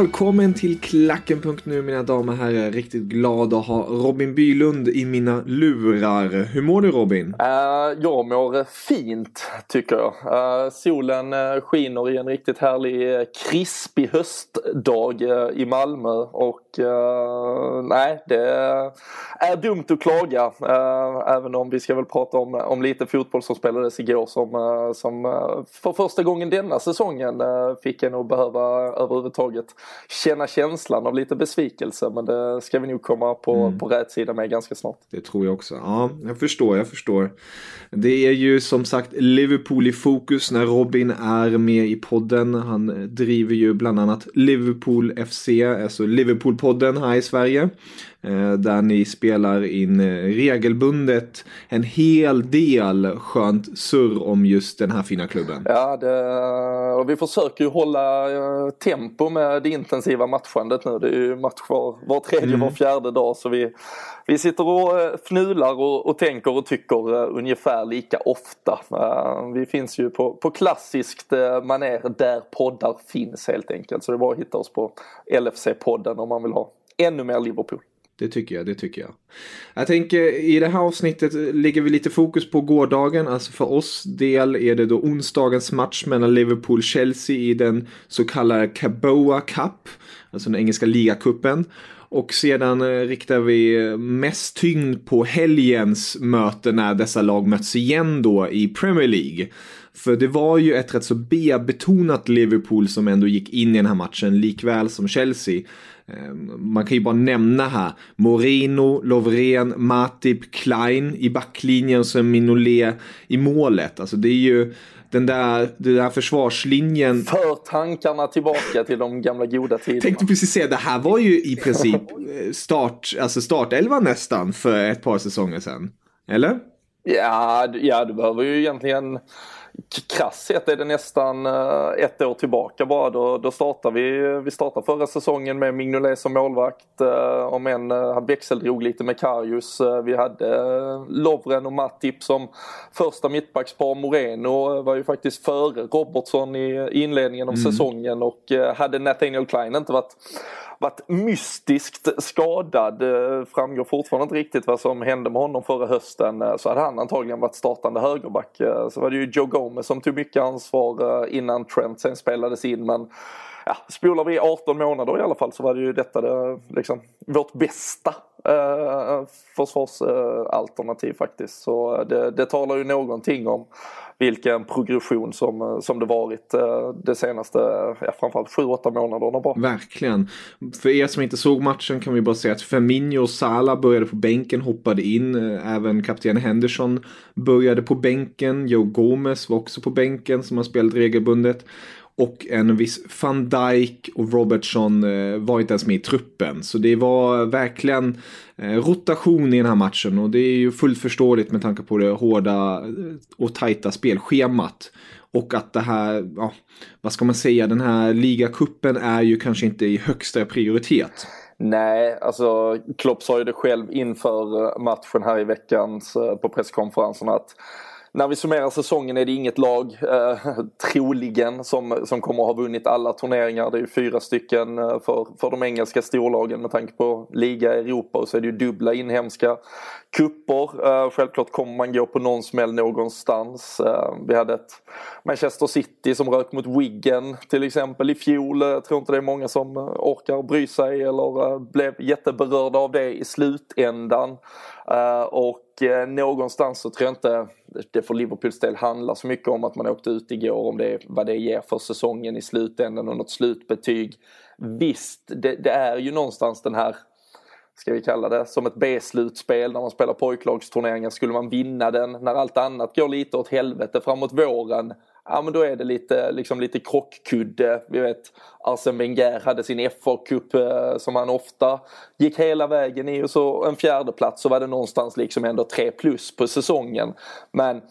now Välkommen till Klacken.nu mina damer och herrar. Riktigt glad att ha Robin Bylund i mina lurar. Hur mår du Robin? Uh, jag mår fint tycker jag. Uh, solen uh, skiner i en riktigt härlig uh, krispig höstdag i Malmö och nej det är dumt att klaga. även om vi ska väl prata om, om lite fotboll som spelades igår som, som för första gången denna säsongen fick jag nog behöva överhuvudtaget känna känslan av lite besvikelse men det ska vi nog komma på, mm. på rätt sida med ganska snart. Det tror jag också. Ja, jag förstår, jag förstår. Det är ju som sagt Liverpool i fokus när Robin är med i podden. Han driver ju bland annat Liverpool FC, alltså Liverpool-podden här i Sverige. Eh, där ni spelar in eh, regelbundet en hel del skönt surr om just den här fina klubben. Ja, det, och vi försöker ju hålla eh, tempo med det intensiva matchandet nu. Det är ju match var, var tredje, mm. var fjärde dag så vi, vi sitter och fnular och, och tänker och tycker ungefär lika ofta. Vi finns ju på, på klassiskt maner där poddar finns helt enkelt. Så det är bara att hitta oss på LFC-podden om man vill ha ännu mer Liverpool. Det tycker jag, det tycker jag. Jag tänker i det här avsnittet lägger vi lite fokus på gårdagen. Alltså för oss del är det då onsdagens match mellan Liverpool och Chelsea i den så kallade Caboa Cup. Alltså den engelska ligacupen. Och sedan eh, riktar vi eh, mest tyngd på helgens möte när dessa lag möts igen då i Premier League. För det var ju ett rätt så B-betonat Liverpool som ändå gick in i den här matchen likväl som Chelsea. Ehm, man kan ju bara nämna här Moreno, Lovren, Matip, Klein i backlinjen och sen Minolet i målet. Alltså det är ju den där, den där försvarslinjen. För tankarna tillbaka till de gamla goda tiderna. Tänkte precis säga, det här var ju i princip eh, start, alltså startelva nästan för ett par säsonger sedan. Eller? Ja, ja du behöver ju egentligen krasst sett är det nästan eh, ett år tillbaka bara. Då, då startade vi, vi startade förra säsongen med Mignolet som målvakt. Eh, om än eh, han växeldrog lite med Karius. Vi hade Lovren och Matip som första mittbackspar. Moreno var ju faktiskt före Robertson i inledningen av mm. säsongen och hade Nathaniel Klein inte varit varit mystiskt skadad. Det framgår fortfarande inte riktigt vad som hände med honom förra hösten. Eh, så hade han antagligen varit startande högerback. Eh, så var det ju Joe Gomez som tog mycket ansvar innan Trent sen spelades in. Men ja, spolar vi 18 månader i alla fall så var det ju detta det, liksom, vårt bästa eh, försvarsalternativ faktiskt. Så eh, det, det talar ju någonting om vilken progression som, eh, som det varit eh, de senaste, ja, framförallt 7-8 månaderna bara. Verkligen. För er som inte såg matchen kan vi bara säga att Firmino och Salah började på bänken, hoppade in. Eh, även kapten Henderson började på bänken. Joe Gomez var också på bänken som har spelat regelbundet. Och en viss van Dijk och Robertson eh, var inte ens med i truppen. Så det var verkligen eh, rotation i den här matchen. Och det är ju fullt förståeligt med tanke på det hårda eh, och tajta spelschemat. Och att det här, ja, vad ska man säga, den här ligacupen är ju kanske inte i högsta prioritet. Nej, alltså Klopp sa ju det själv inför eh, matchen här i veckan eh, på presskonferensen att när vi summerar säsongen är det inget lag, eh, troligen, som, som kommer att ha vunnit alla turneringar. Det är ju fyra stycken eh, för, för de engelska storlagen med tanke på liga i Europa och så är det ju dubbla inhemska kupper. Eh, självklart kommer man gå på någon smäll någonstans. Eh, vi hade ett Manchester City som rök mot Wiggen till exempel i fjol. Eh, jag tror inte det är många som eh, orkar bry sig eller eh, blev jätteberörda av det i slutändan. Eh, och eh, någonstans så tror jag inte det för Liverpools del handlar så mycket om att man åkte ut igår, om det, vad det ger för säsongen i slutändan och något slutbetyg. Visst, det, det är ju någonstans den här ska vi kalla det, som ett B-slutspel när man spelar pojklagsturneringar. Skulle man vinna den när allt annat går lite åt helvete framåt våren, ja men då är det lite, liksom lite krockkudde. Vi vet Arsene Wenger hade sin FA-cup eh, som han ofta gick hela vägen i och så en fjärde plats så var det någonstans liksom ändå tre plus på säsongen. Men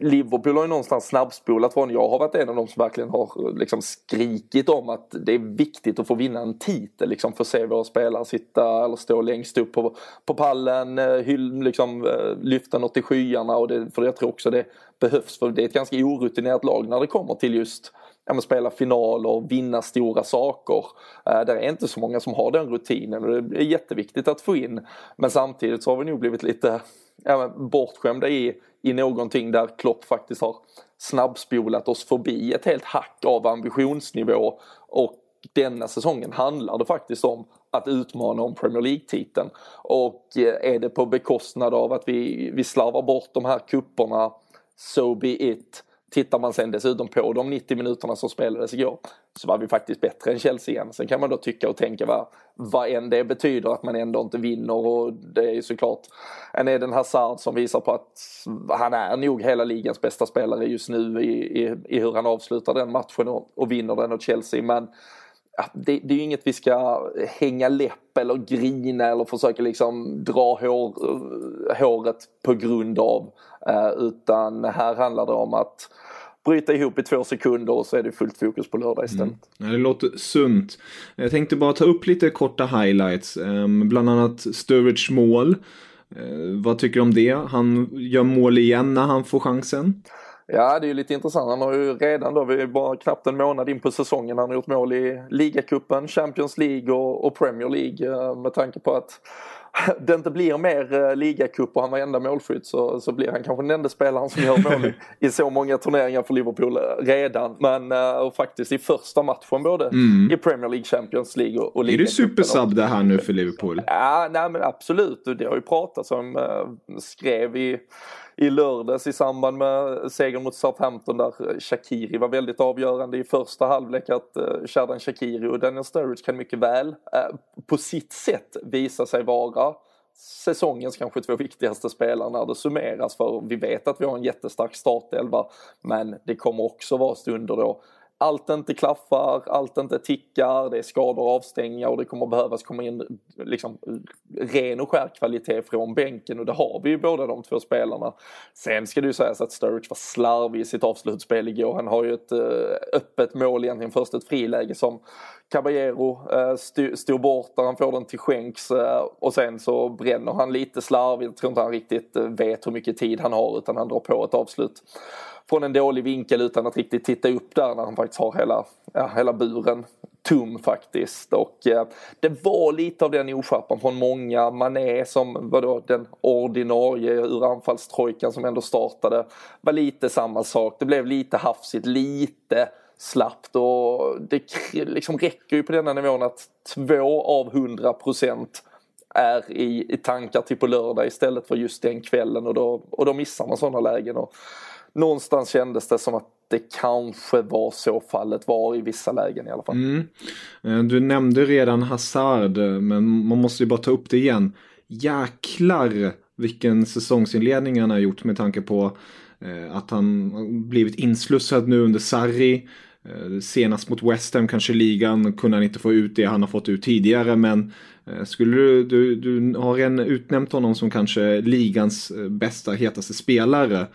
Liverpool har ju någonstans snabbspolat från. Jag har varit en av de som verkligen har eh, liksom skrikit om att det är viktigt att få vinna en titel. Liksom för att se våra spelare sitta eller stå längst upp på, på pallen, eh, hyll, liksom, eh, lyfta något i skyarna. Och det, för jag tror också det behövs. För det är ett ganska orutinerat lag när det kommer till just ja, men spela finaler, vinna stora saker. Eh, det är inte så många som har den rutinen och det är jätteviktigt att få in. Men samtidigt så har vi nog blivit lite ja, bortskämda i, i någonting där Klopp faktiskt har snabbspolat oss förbi ett helt hack av ambitionsnivå och denna säsongen handlar det faktiskt om att utmana om Premier League-titeln. Och eh, är det på bekostnad av att vi, vi slarvar bort de här kupperna so be it. Tittar man sen dessutom på de 90 minuterna som spelades igår så var vi faktiskt bättre än Chelsea igen. Sen kan man då tycka och tänka vad, vad än det betyder att man ändå inte vinner och det är ju såklart en Eden Hazard som visar på att han är nog hela ligans bästa spelare just nu i, i, i hur han avslutar den matchen och, och vinner den åt Chelsea. Men det, det, är ju inget vi ska hänga läpp eller grina eller försöka liksom dra hår, håret på grund av. Eh, utan här handlar det om att bryta ihop i två sekunder och så är det fullt fokus på lördag istället. Mm. Det låter sunt. Jag tänkte bara ta upp lite korta highlights. Ehm, bland annat Sturridge mål. Eh, vad tycker du om det? Han gör mål igen när han får chansen. Ja, det är ju lite intressant. Han har ju redan då, vi är bara knappt en månad in på säsongen, han har gjort mål i ligacupen, Champions League och, och Premier League eh, med tanke på att det inte blir mer eh, ligacup och han var enda målskytt så, så blir han kanske den enda spelaren som gör mål i så många turneringar för Liverpool eh, redan. Men och faktiskt i första matchen både mm. i Premier League, Champions League och, och Är du supersub det här nu för Liverpool? Ja, nej men absolut. Det har ju pratats om, skrev i i lördags i samband med segern mot Southampton där Shakiri var väldigt avgörande i första halvlek att eh, Shadan Shakiri och Daniel Sturridge kan mycket väl eh, på sitt sätt visa sig vara säsongens kanske två viktigaste spelare när det summeras för vi vet att vi har en jättestark startelva men det kommer också vara stunder då allt inte klaffar, allt inte tickar, det är skador och avstängningar och det kommer behövas komma in liksom, ren och skär kvalitet från bänken och det har vi ju båda de två spelarna. Sen ska det ju sägas att Sturridge var slarvig i sitt avslutsspel igår. Han har ju ett eh, öppet mål egentligen, först ett friläge som Caballero eh, stod bort där han får den till skänks eh, och sen så bränner han lite slarvigt. Jag tror inte han riktigt vet hur mycket tid han har utan han drar på ett avslut från en dålig vinkel utan att riktigt titta upp där när han faktiskt har hela, ja, hela buren tum faktiskt. Och eh, det var lite av den oskärpan från många. Mané som var då den ordinarie ur anfallstrojkan som ändå startade. Var lite samma sak. Det blev lite hafsigt, lite slappt och det liksom räcker ju på denna nivån att två av hundra procent är i, i tankar till på lördag istället för just den kvällen och då, och då missar man sådana lägen. Och någonstans kändes det som att det kanske var så fallet var i vissa lägen i alla fall. Mm. Eh, du nämnde redan Hazard, eh, men man måste ju bara ta upp det igen. Jäklar vilken säsongsinledning han har gjort med tanke på eh, att han blivit inslussad nu under Sarri. Senast mot West Ham kanske ligan kunde han inte få ut det han har fått ut tidigare men skulle du, du, du har en utnämnt honom som kanske ligans bästa, hetaste spelare.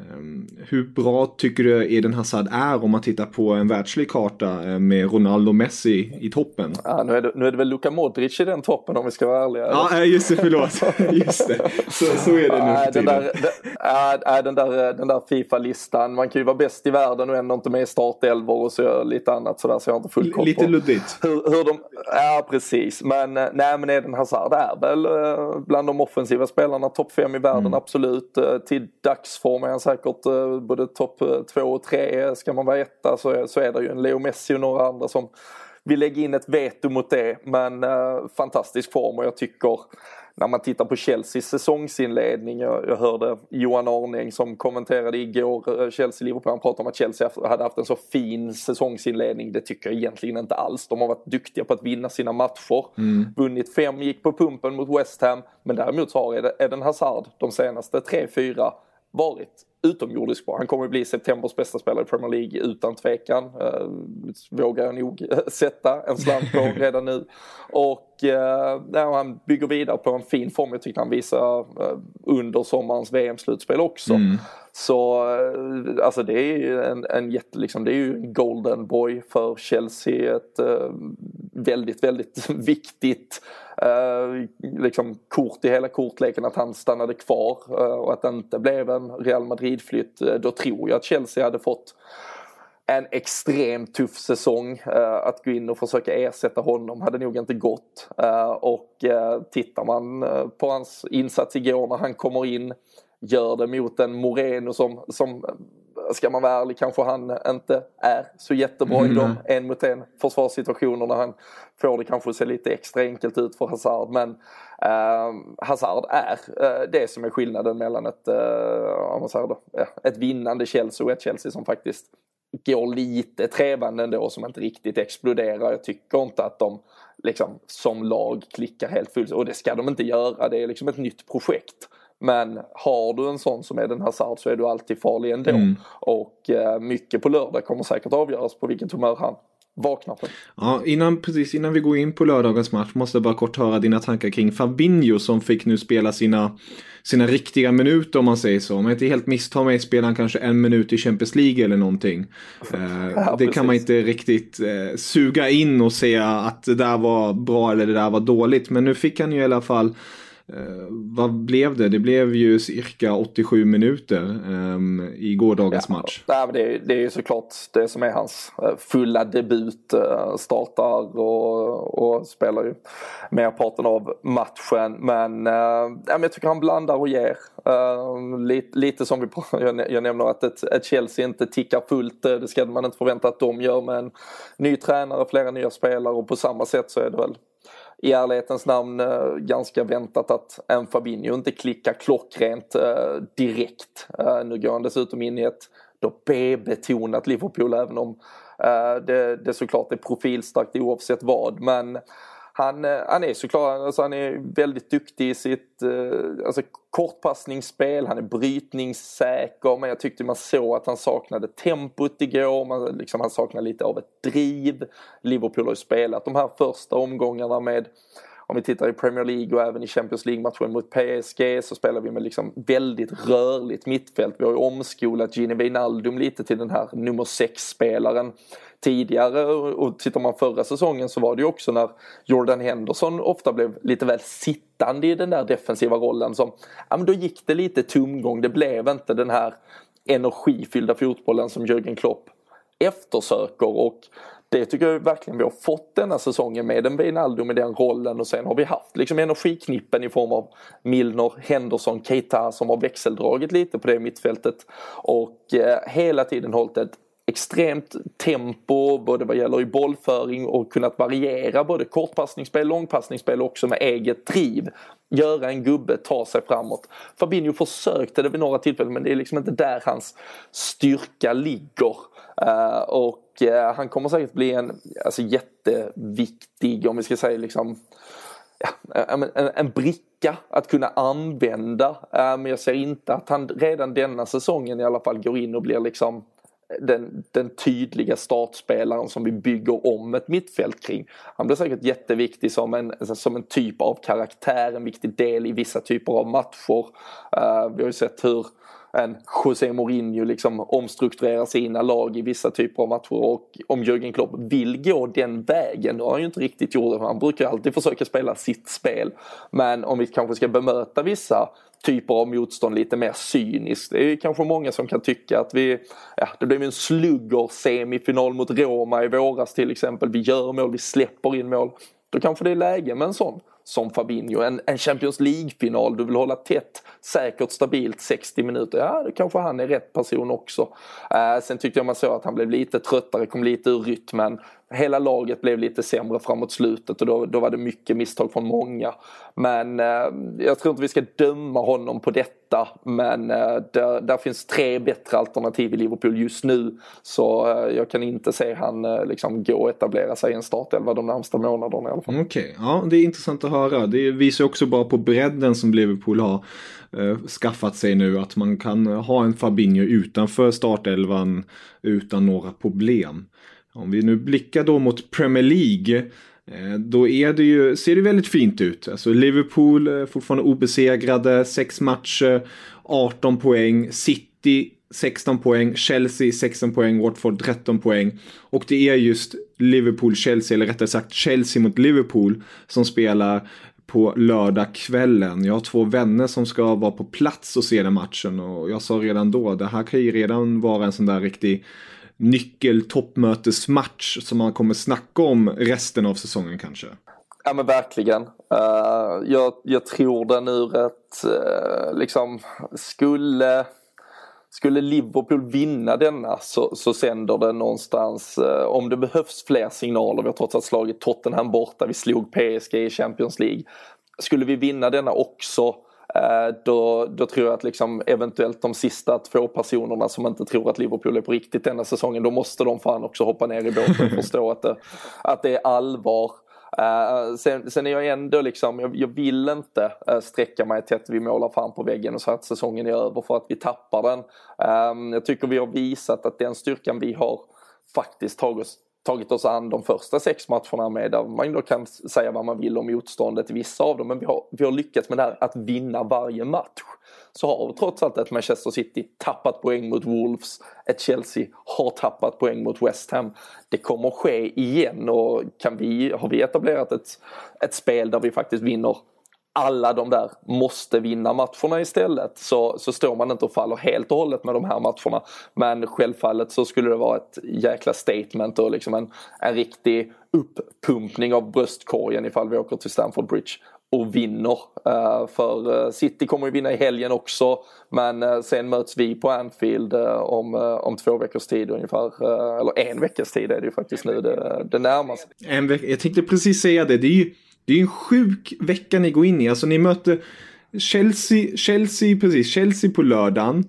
Ehm, hur bra tycker du Eden Hazard är om man tittar på en världslig karta eh, med Ronaldo och Messi i toppen? Ja, nu, är det, nu är det väl Luka Modric i den toppen om vi ska vara ärliga. Ja, just det, förlåt. Just det. Så, så är det nu för den där, den, den, där, den där Fifa-listan, man kan ju vara bäst i världen och ändå inte med i startelvor och så lite annat sådär så jag har inte full koll Lite luddigt. Hur, hur de, ja, precis. Men eh, nej, men Eden Hazard är väl eh, bland de offensiva spelarna topp fem i världen, mm. absolut. Till dagsform är han säkert eh, både topp eh, två och tre. Ska man vara etta så, så är det ju en Leo Messi och några andra som vill lägga in ett veto mot det. Men eh, fantastisk form och jag tycker när man tittar på Chelseas säsongsinledning, jag, jag hörde Johan Arning som kommenterade igår Chelsea-Liverpool, han pratade om att Chelsea hade haft en så fin säsongsinledning. Det tycker jag egentligen inte alls. De har varit duktiga på att vinna sina matcher. Mm. Vunnit fem, gick på pumpen mot West Ham. Men däremot så har Eden Hazard de senaste tre, fyra varit utomjordisk bra. Han kommer att bli septembers bästa spelare i Premier League utan tvekan. Eh, vågar jag nog sätta en slant på redan nu. Och uh, han bygger vidare på en fin form. Jag tyckte han visar uh, under sommarens VM-slutspel också. Mm. Så uh, alltså det är ju en, en jätte, liksom, det är ju en golden boy för Chelsea. Ett väldigt, väldigt viktigt eh, liksom kort i hela kortleken att han stannade kvar eh, och att det inte blev en Real Madrid-flytt. Eh, då tror jag att Chelsea hade fått en extremt tuff säsong. Uh, att gå in och försöka ersätta honom hade nog inte gått. Uh, och uh, tittar man på hans insats igår när han kommer in, gör det mot en Moreno som, som ska man vara ärlig kanske han inte är så jättebra mm. i de en mot en försvarssituationerna. Han får det kanske se lite extra enkelt ut för Hazard men uh, Hazard är uh, det som är skillnaden mellan ett, uh, man säger då, ett vinnande Chelsea och ett Chelsea som faktiskt går lite trevande ändå som inte riktigt exploderar. Jag tycker inte att de liksom som lag klickar helt fullt och det ska de inte göra. Det är liksom ett nytt projekt. Men har du en sån som är den Hazard så är du alltid farlig ändå. Mm. Och eh, mycket på lördag kommer säkert avgöras på vilket humör han vaknar på. Ja, innan, precis innan vi går in på lördagens match måste jag bara kort höra dina tankar kring Fabinho som fick nu spela sina, sina riktiga minuter om man säger så. Om jag inte helt misstar mig spelar han kanske en minut i Champions League eller någonting. Eh, ja, det kan man inte riktigt eh, suga in och säga att det där var bra eller det där var dåligt. Men nu fick han ju i alla fall vad blev det? Det blev ju cirka 87 minuter um, i gårdagens ja, match. Ja, det, det är ju såklart det som är hans eh, fulla debut. Uh, startar och, och spelar ju merparten av matchen. Men, ja, men jag tycker han blandar och ger. Lite, lite som vi jag, jag nämner att ett, ett Chelsea inte tickar fullt. Det ska man inte förvänta att de gör med en ny tränare, flera nya spelare och på samma sätt så är det väl i ärlighetens namn eh, ganska väntat att en Fabinho inte klickar klockrent eh, direkt. Eh, nu går han dessutom in i ett då B-betonat Liverpool även om eh, det, det såklart är profilstarkt oavsett vad. Men han, eh, han är såklart alltså han är väldigt duktig i sitt eh, alltså kortpassningsspel, han är brytningssäker men jag tyckte man såg att han saknade tempot igår, man, liksom, han saknade lite av ett driv. Liverpool har ju spelat de här första omgångarna med om vi tittar i Premier League och även i Champions League-matchen mot PSG så spelar vi med liksom väldigt rörligt mittfält. Vi har ju omskolat Gini Wijnaldum lite till den här nummer 6-spelaren tidigare. Och tittar man förra säsongen så var det ju också när Jordan Henderson ofta blev lite väl sittande i den där defensiva rollen som, ja men då gick det lite tumgång, det blev inte den här energifyllda fotbollen som Jürgen Klopp eftersöker. Och det tycker jag verkligen vi har fått denna säsongen med. En Wijnaldum i den rollen och sen har vi haft liksom energiknippen i form av Milner, Henderson, Keita som har växeldragit lite på det mittfältet och eh, hela tiden hållit ett extremt tempo både vad gäller i bollföring och kunnat variera både kortpassningsspel, långpassningsspel också med eget driv. Göra en gubbe ta sig framåt. Fabinho försökte det vid några tillfällen men det är liksom inte där hans styrka ligger. Uh, och uh, han kommer säkert bli en alltså, jätteviktig, om vi ska säga liksom ja, en, en, en bricka att kunna använda. Uh, men jag ser inte att han redan denna säsongen i alla fall går in och blir liksom den, den tydliga startspelaren som vi bygger om ett mittfält kring. Han blir säkert jätteviktig som en, alltså, som en typ av karaktär, en viktig del i vissa typer av matcher. Uh, vi har ju sett hur en José Mourinho liksom omstrukturerar sina lag i vissa typer av matcher och om Jürgen Klopp vill gå den vägen, då har han ju inte riktigt gjort det. Han brukar alltid försöka spela sitt spel. Men om vi kanske ska bemöta vissa typer av motstånd lite mer cyniskt. Det är kanske många som kan tycka att vi, ja det blev en slugger semifinal mot Roma i våras till exempel. Vi gör mål, vi släpper in mål. Då kanske det är läge med en sån som Fabinho. En, en Champions League-final, du vill hålla tätt, säkert, stabilt 60 minuter. Ja, då kanske han är rätt person också. Eh, sen tyckte jag man såg att han blev lite tröttare, kom lite ur rytmen hela laget blev lite sämre framåt slutet och då, då var det mycket misstag från många. Men eh, jag tror inte vi ska döma honom på detta. Men eh, där, där, finns tre bättre alternativ i Liverpool just nu. Så eh, jag kan inte se han eh, liksom gå och etablera sig i en startelva de närmsta månaderna i alla fall. Okej, okay. ja det är intressant att höra. Det visar också bara på bredden som Liverpool har eh, skaffat sig nu. Att man kan ha en Fabinho utanför startelvan utan några problem. Om vi nu blickar då mot Premier League. Eh, då är det ju, ser det väldigt fint ut. Alltså Liverpool eh, fortfarande obesegrade, 6 matcher, 18 poäng. City 16 poäng, Chelsea 16 poäng, Watford 13 poäng. Och det är just Liverpool-Chelsea, eller rättare sagt Chelsea mot Liverpool, som spelar på lördagskvällen. Jag har två vänner som ska vara på plats och se den matchen och jag sa redan då, det här kan ju redan vara en sån där riktig nyckeltoppmötesmatch som man kommer snacka om resten av säsongen kanske. Ja men verkligen. Uh, jag, jag tror den ur ett, uh, liksom, skulle, skulle Liverpool vinna denna så, så sänder det någonstans, uh, om det behövs fler signaler, vi har trots allt slagit Tottenham borta, vi slog PSG i Champions League. Skulle vi vinna denna också Eh, då, då tror jag att liksom eventuellt de sista två personerna som inte tror att Liverpool är på riktigt denna säsongen, då måste de fan också hoppa ner i båten och förstå att det, att det är allvar. Uh, sen, sen, är jag ändå liksom, jag, jag vill inte uh, sträcka mig till att vi målar fan på väggen och så att säsongen är över för att vi tappar den. Um, jag tycker vi har visat att den styrkan vi har faktiskt tagit oss tagit oss an de första sex matcherna med där man då kan säga vad man vill om motståndet i vissa av dem men vi har, vi har lyckats med det här att vinna varje match. Så har trots allt ett Manchester City tappat poäng mot Wolves, ett Chelsea har tappat poäng mot West Ham. Det kommer ske igen och kan vi, har vi etablerat ett, ett spel där vi faktiskt vinner alla de där måste vinna matcherna istället så, så står man inte och faller helt och hållet med de här matcherna. Men självfallet så skulle det vara ett jäkla statement och liksom en, en riktig uppumpning av bröstkorgen ifall vi åker till Stamford Bridge och vinner. Uh, för uh, City kommer ju vinna i helgen också men uh, sen möts vi på Anfield om, om två veckors tid ungefär. eller en veckas tid är det ju faktiskt nu det, det närmaste. En veck jag tänkte precis säga det. Det är ju det är en sjuk vecka ni går in i. Alltså ni möter Chelsea, Chelsea, precis, Chelsea på lördagen.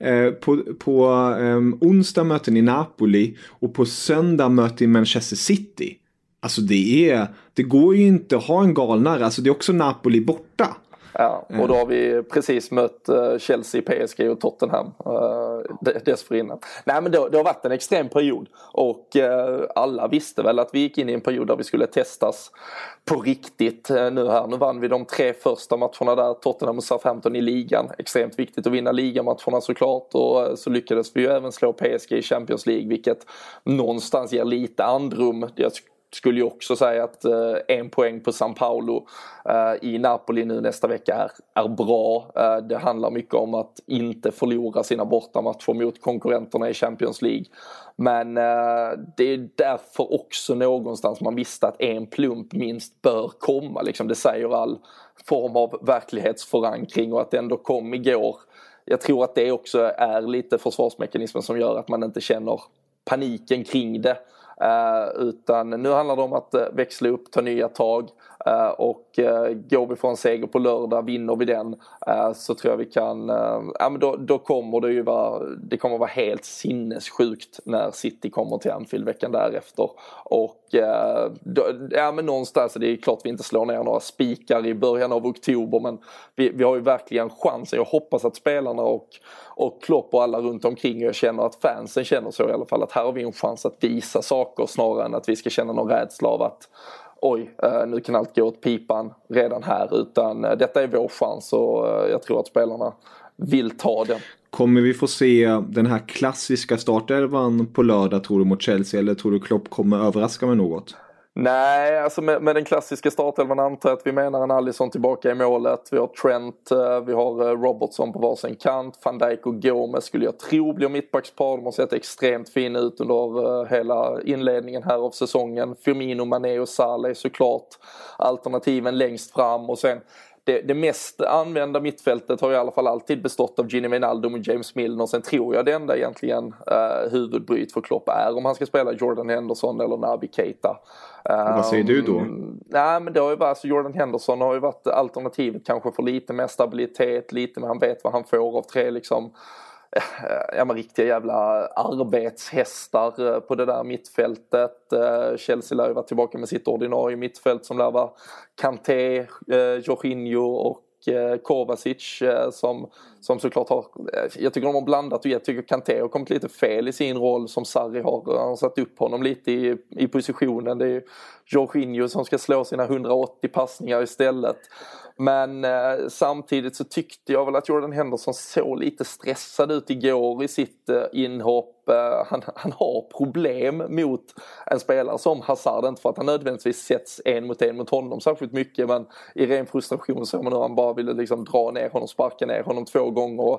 Eh, på på um, onsdag möter ni Napoli och på söndag möter ni Manchester City. Alltså det är, det går ju inte att ha en galnare, alltså det är också Napoli borta. Ja, och då har vi precis mött eh, Chelsea, PSG och Tottenham uh, dessförinnan. Nej men det, har varit en extrem period och uh, alla visste väl att vi gick in i en period där vi skulle testas på riktigt nu här. Nu vann vi de tre första matcherna där, Tottenham och Southampton i ligan. Extremt viktigt att vinna ligamatcherna såklart och så lyckades vi ju även slå PSG i Champions League vilket någonstans ger lite andrum. Jag skulle ju också säga att eh, en poäng på San Paolo eh, i Napoli nu nästa vecka är, är bra. Eh, det handlar mycket om att inte förlora sina bortamatcher mot konkurrenterna i Champions League. Men eh, det är därför också någonstans man visste att en plump minst bör komma. Liksom det säger all form av verklighetsförankring och att det ändå kom igår. Jag tror att det också är lite försvarsmekanismen som gör att man inte känner paniken kring det. Eh, utan nu handlar det om att eh, växla upp, ta nya tag. Eh, och eh, går vi för en seger på lördag, vinner vi den eh, så tror jag vi kan, ja men då, då kommer det ju vara, det kommer vara helt sinnessjukt när City kommer till Anfield veckan därefter. Och då, ja men någonstans, det är klart vi inte slår ner några spikar i början av oktober men vi, vi har ju verkligen chansen. Jag hoppas att spelarna och och Klopp och alla runt omkring jag känner att fansen känner så i alla fall att här har vi en chans att visa saker snarare än att vi ska känna någon rädsla av att oj, eh, nu kan allt gå åt pipan redan här utan eh, detta är vår chans och eh, jag tror att spelarna vill ta den. Kommer vi få se den här klassiska startelvan på lördag tror du mot Chelsea eller tror du Klopp kommer överraska med något? Nej, alltså med, med den klassiska startelvan antar jag att vi menar en Alisson tillbaka i målet. Vi har Trent, eh, vi har eh, Robertson på varsin kant. Van Dijk och Gomez skulle jag tro blir mittbackspar. De har sett extremt fina ut under eh, hela inledningen här av säsongen. Firmino, Mané och Salah är såklart alternativen längst fram och sen det, det, mest använda mittfältet har i alla fall alltid bestått av Gini Wijnaldum och James Milner. Sen tror jag det enda egentligen uh, huvudbryt för Klopp är om han ska spela Jordan Henderson eller Naby Keita. Um, vad säger du då? Ehm, nej men det har ju varit, alltså Jordan Henderson har ju varit alternativet kanske för lite mer stabilitet, lite mer han vet vad han får av tre liksom Eh, Eh, ja, men riktiga jävla arbetshästar eh, på det där mittfältet. Eh, Chelsea lär ju vara tillbaka med sitt ordinarie mittfält som lär vara Kanté, Jorginho och Kovacic som, som såklart har, jag tycker de har blandat och jag tycker Kanté har kommit lite fel i sin roll som Sarri har, han har satt upp honom lite i, i positionen. Det är Jorginho som ska slå sina 180 passningar istället. Men eh, samtidigt så tyckte jag väl att Jordan Henderson såg lite stressad ut igår i sitt eh, inhopp. Eh, han, han, har problem mot en spelare som Hazard, inte för att han nödvändigtvis sätts en mot en mot honom särskilt mycket men i ren frustration såg man hur han bara ville liksom dra ner honom, sparka ner honom två gånger.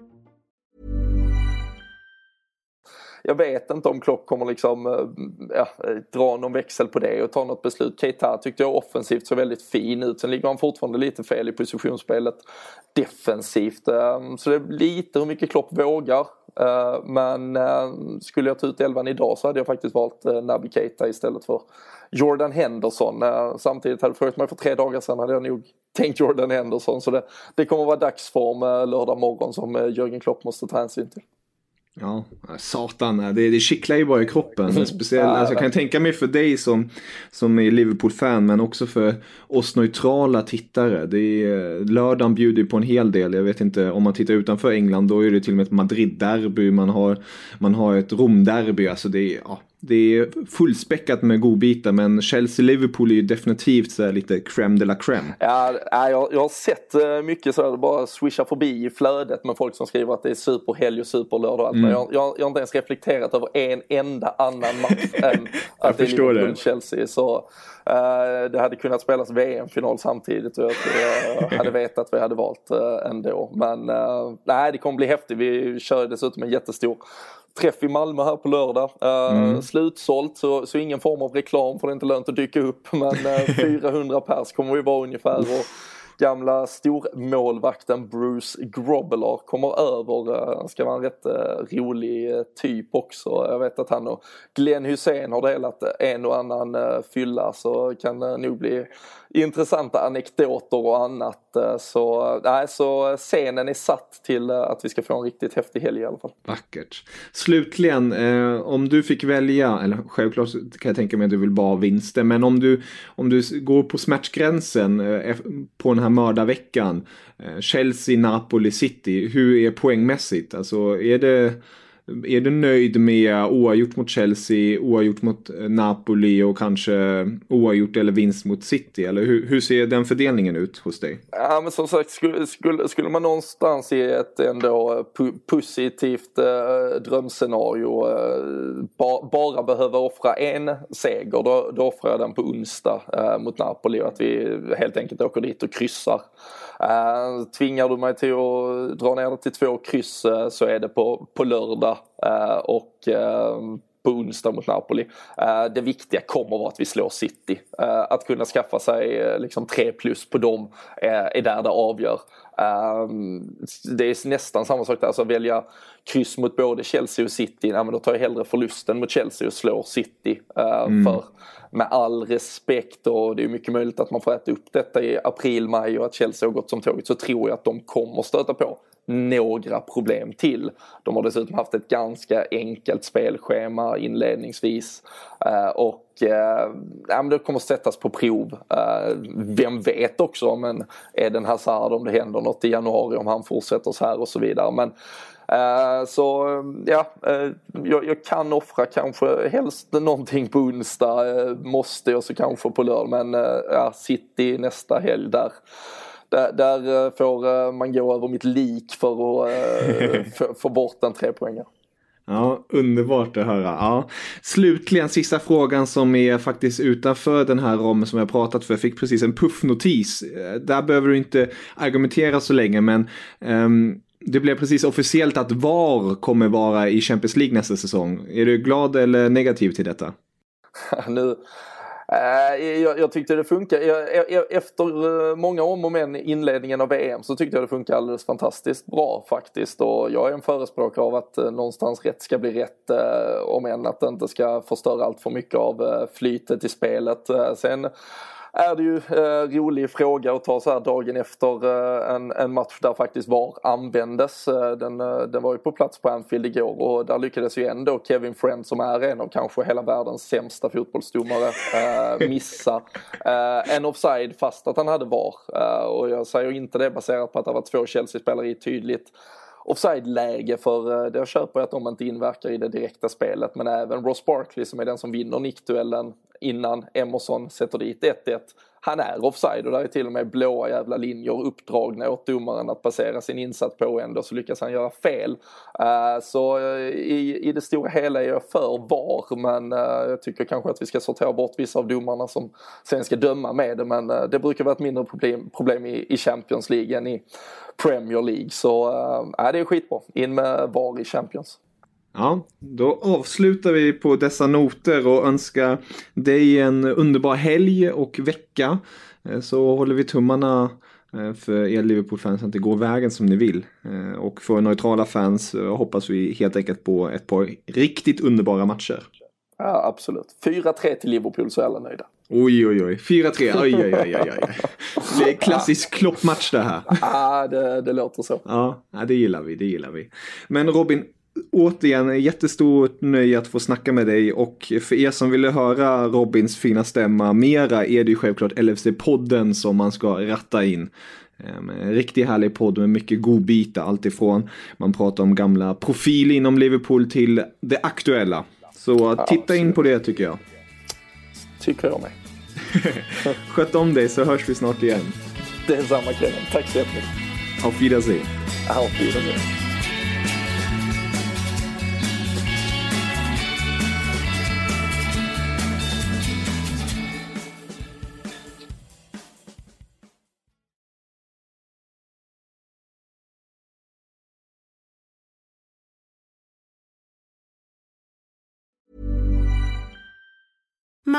Jag vet inte om Klopp kommer liksom eh, ja, dra någon växel på det och ta något beslut. Keita tyckte jag offensivt så väldigt fin ut. Sen ligger han fortfarande lite fel i positionsspelet defensivt. Ehm, så det är lite hur mycket Klopp vågar. Ehm, men ehm, skulle jag ta ut elvan idag så hade jag faktiskt valt eh, Naby Keita istället för Jordan Henderson. Samtidigt hade du frågat mig för tre dagar sedan hade jag nog tänkt Jordan Henderson. Så det, det kommer vara dagsform eh, lördag morgon som Jörgen Klopp måste ta hänsyn till. Ja, satan. Det, det kittlar ju bara i kroppen. Speciellt, alltså, jag kan tänka mig för dig som, som är Liverpool-fan men också för oss neutrala tittare. Det är, lördagen bjuder på en hel del. Jag vet inte om man tittar utanför England då är det till och med ett Madrid-derby. Man har, man har ett Rom-derby. Alltså det är, ja, det är fullspäckat med godbitar men Chelsea-Liverpool är ju definitivt så lite crème de la crème. Ja, jag, jag har sett eh, mycket så att det bara swishar förbi i flödet med folk som skriver att det är superhelg och superlördag och allt. Mm. Men jag, jag, jag har inte ens reflekterat över en enda annan match än att det är Liverpool-Chelsea. Så uh, det hade kunnat spelas VM-final samtidigt och jag tror jag hade vetat vad jag hade valt uh, ändå. Men uh, nej, det kommer bli häftigt. Vi kör dessutom en jättestor träff i Malmö här på lördag. Uh, mm. Slutsålt så, så ingen form av reklam för det är inte lönt att dyka upp men uh, 400 pers kommer vi vara ungefär. Och, gamla stormålvakten Bruce Grobbelaar kommer över. Han ska vara en rätt eh, rolig eh, typ också. Jag vet att han och Glenn Hussein har delat en och annan eh, fylla så det kan nog bli intressanta anekdoter och annat. Eh, så, nej, så scenen är satt till eh, att vi ska få en riktigt häftig helg i alla fall. Vackert. Slutligen, eh, om du fick välja, eller självklart kan jag tänka mig att du vill bara ha vinster, men om du, om du går på smärtgränsen eh, på den här mördarveckan, eh, Chelsea, Napoli, City, hur är poängmässigt? Alltså är det är du nöjd med oavgjort mot Chelsea, oavgjort mot eh, Napoli och kanske oavgjort eller vinst mot City? Eller hur, hur ser den fördelningen ut hos dig? Ja men som sagt, skulle, skulle, skulle man någonstans i ett ändå eh, positivt eh, drömscenario eh, ba, bara behöva offra en seger, då, då offrar jag den på onsdag eh, mot Napoli och att vi helt enkelt åker dit och kryssar. Uh, tvingar du mig till att dra ner det till två kryss uh, så är det på, på lördag uh, och på onsdag mot Napoli. det viktiga kommer vara att vi slår City. att kunna skaffa sig liksom tre plus på dem är där det avgör det är nästan samma sak där, alltså välja kryss mot både Chelsea och City, ja, men då tar jag hellre förlusten mot Chelsea och slår City. Mm. För med all respekt och det är mycket möjligt att man får äta upp detta i april, maj och att Chelsea har gått som tåget så tror jag att de kommer stöta på några problem till. De har dessutom haft ett ganska enkelt spelschema inledningsvis eh, och eh, ja, men det kommer sättas på prov. Eh, vem vet också men är den Hazard om det händer något i januari om han fortsätter så här och så vidare. Men Eh, så ja, eh, jag, jag, kan offra kanske helst någonting på onsdag, eh, måste jag så kanske på lördag men ja, City nästa helg där där, där får man gå över mitt lik för att få bort en trepoängare. Ja, underbart att höra. Ja. Slutligen sista frågan som är faktiskt utanför den här ramen som jag pratat för. Jag fick precis en puffnotis. Eh, där behöver du inte argumentera så länge men um, det blev precis officiellt att VAR kommer vara i Champions League nästa säsong. Är du glad eller negativ till detta? nu, Eh, jag, jag, tyckte det funkade. Jag, efter eh, många om och men inledningen av VM så tyckte jag det funkade alldeles fantastiskt bra faktiskt. Och jag är en förespråkare av att eh, någonstans rätt ska bli rätt. Om än att det inte ska förstöra allt för mycket av flytet i spelet. Sen är det ju eh, rolig fråga att ta så här dagen efter eh, en, en match där faktiskt VAR användes. Eh, den, eh, den var ju på plats på Anfield igår och där lyckades ju ändå Kevin Friend som är en av kanske hela världens sämsta fotbollsdomare eh, missa eh, en offside fast att han hade VAR. Eh, och jag säger inte det baserat på att det var två Chelsea-spelare i tydligt offside-läge för eh, det jag köper att de inte inverkar i det direkta spelet men även Ross Barkley som är den som vinner nickduellen innan Emerson sätter dit 1-1. Han är offside och där är till och med blåa jävla linjer uppdragna åt domaren att basera sin insats på ändå så lyckas han göra fel. Uh, så eh, i, i det stora hela är jag för VAR men uh, jag tycker kanske att vi ska sortera bort vissa av domarna som sen ska döma med det men det brukar vara ett mindre problem, problem i, i Champions League än i Premier League så uh, det är skitbra. In med VAR i Champions. Ja, då avslutar vi på dessa noter och önskar dig en underbar helg och vecka. Eh, så håller vi tummarna eh, för er Liverpool-fans att det går vägen som ni vill. Eh, och för neutrala fans hoppas vi helt enkelt på ett par riktigt underbara matcher. Ja, absolut. 4-3 till Liverpool så är alla nöjda. Oj, oj, oj. 4-3. Oj, oj, oj, oj, oj. Det är klassisk kloppmatch det här. Ja, det, det låter så. Ja, det gillar vi. Det gillar vi. Men Robin, återigen jättestort nöje att få snacka med dig och för er som ville höra Robins fina stämma mera är det ju självklart LFC-podden som man ska ratta in. En ehm, riktigt härlig podd med mycket godbitar, alltifrån man pratar om gamla profiler inom Liverpool till det aktuella. Så titta in på det tycker jag. Tycker jag med. Sköt om dig så hörs vi snart igen. Det är samma Kevin. Tack så jättemycket. Auf Wiedersehen. Auf Wiedersehen.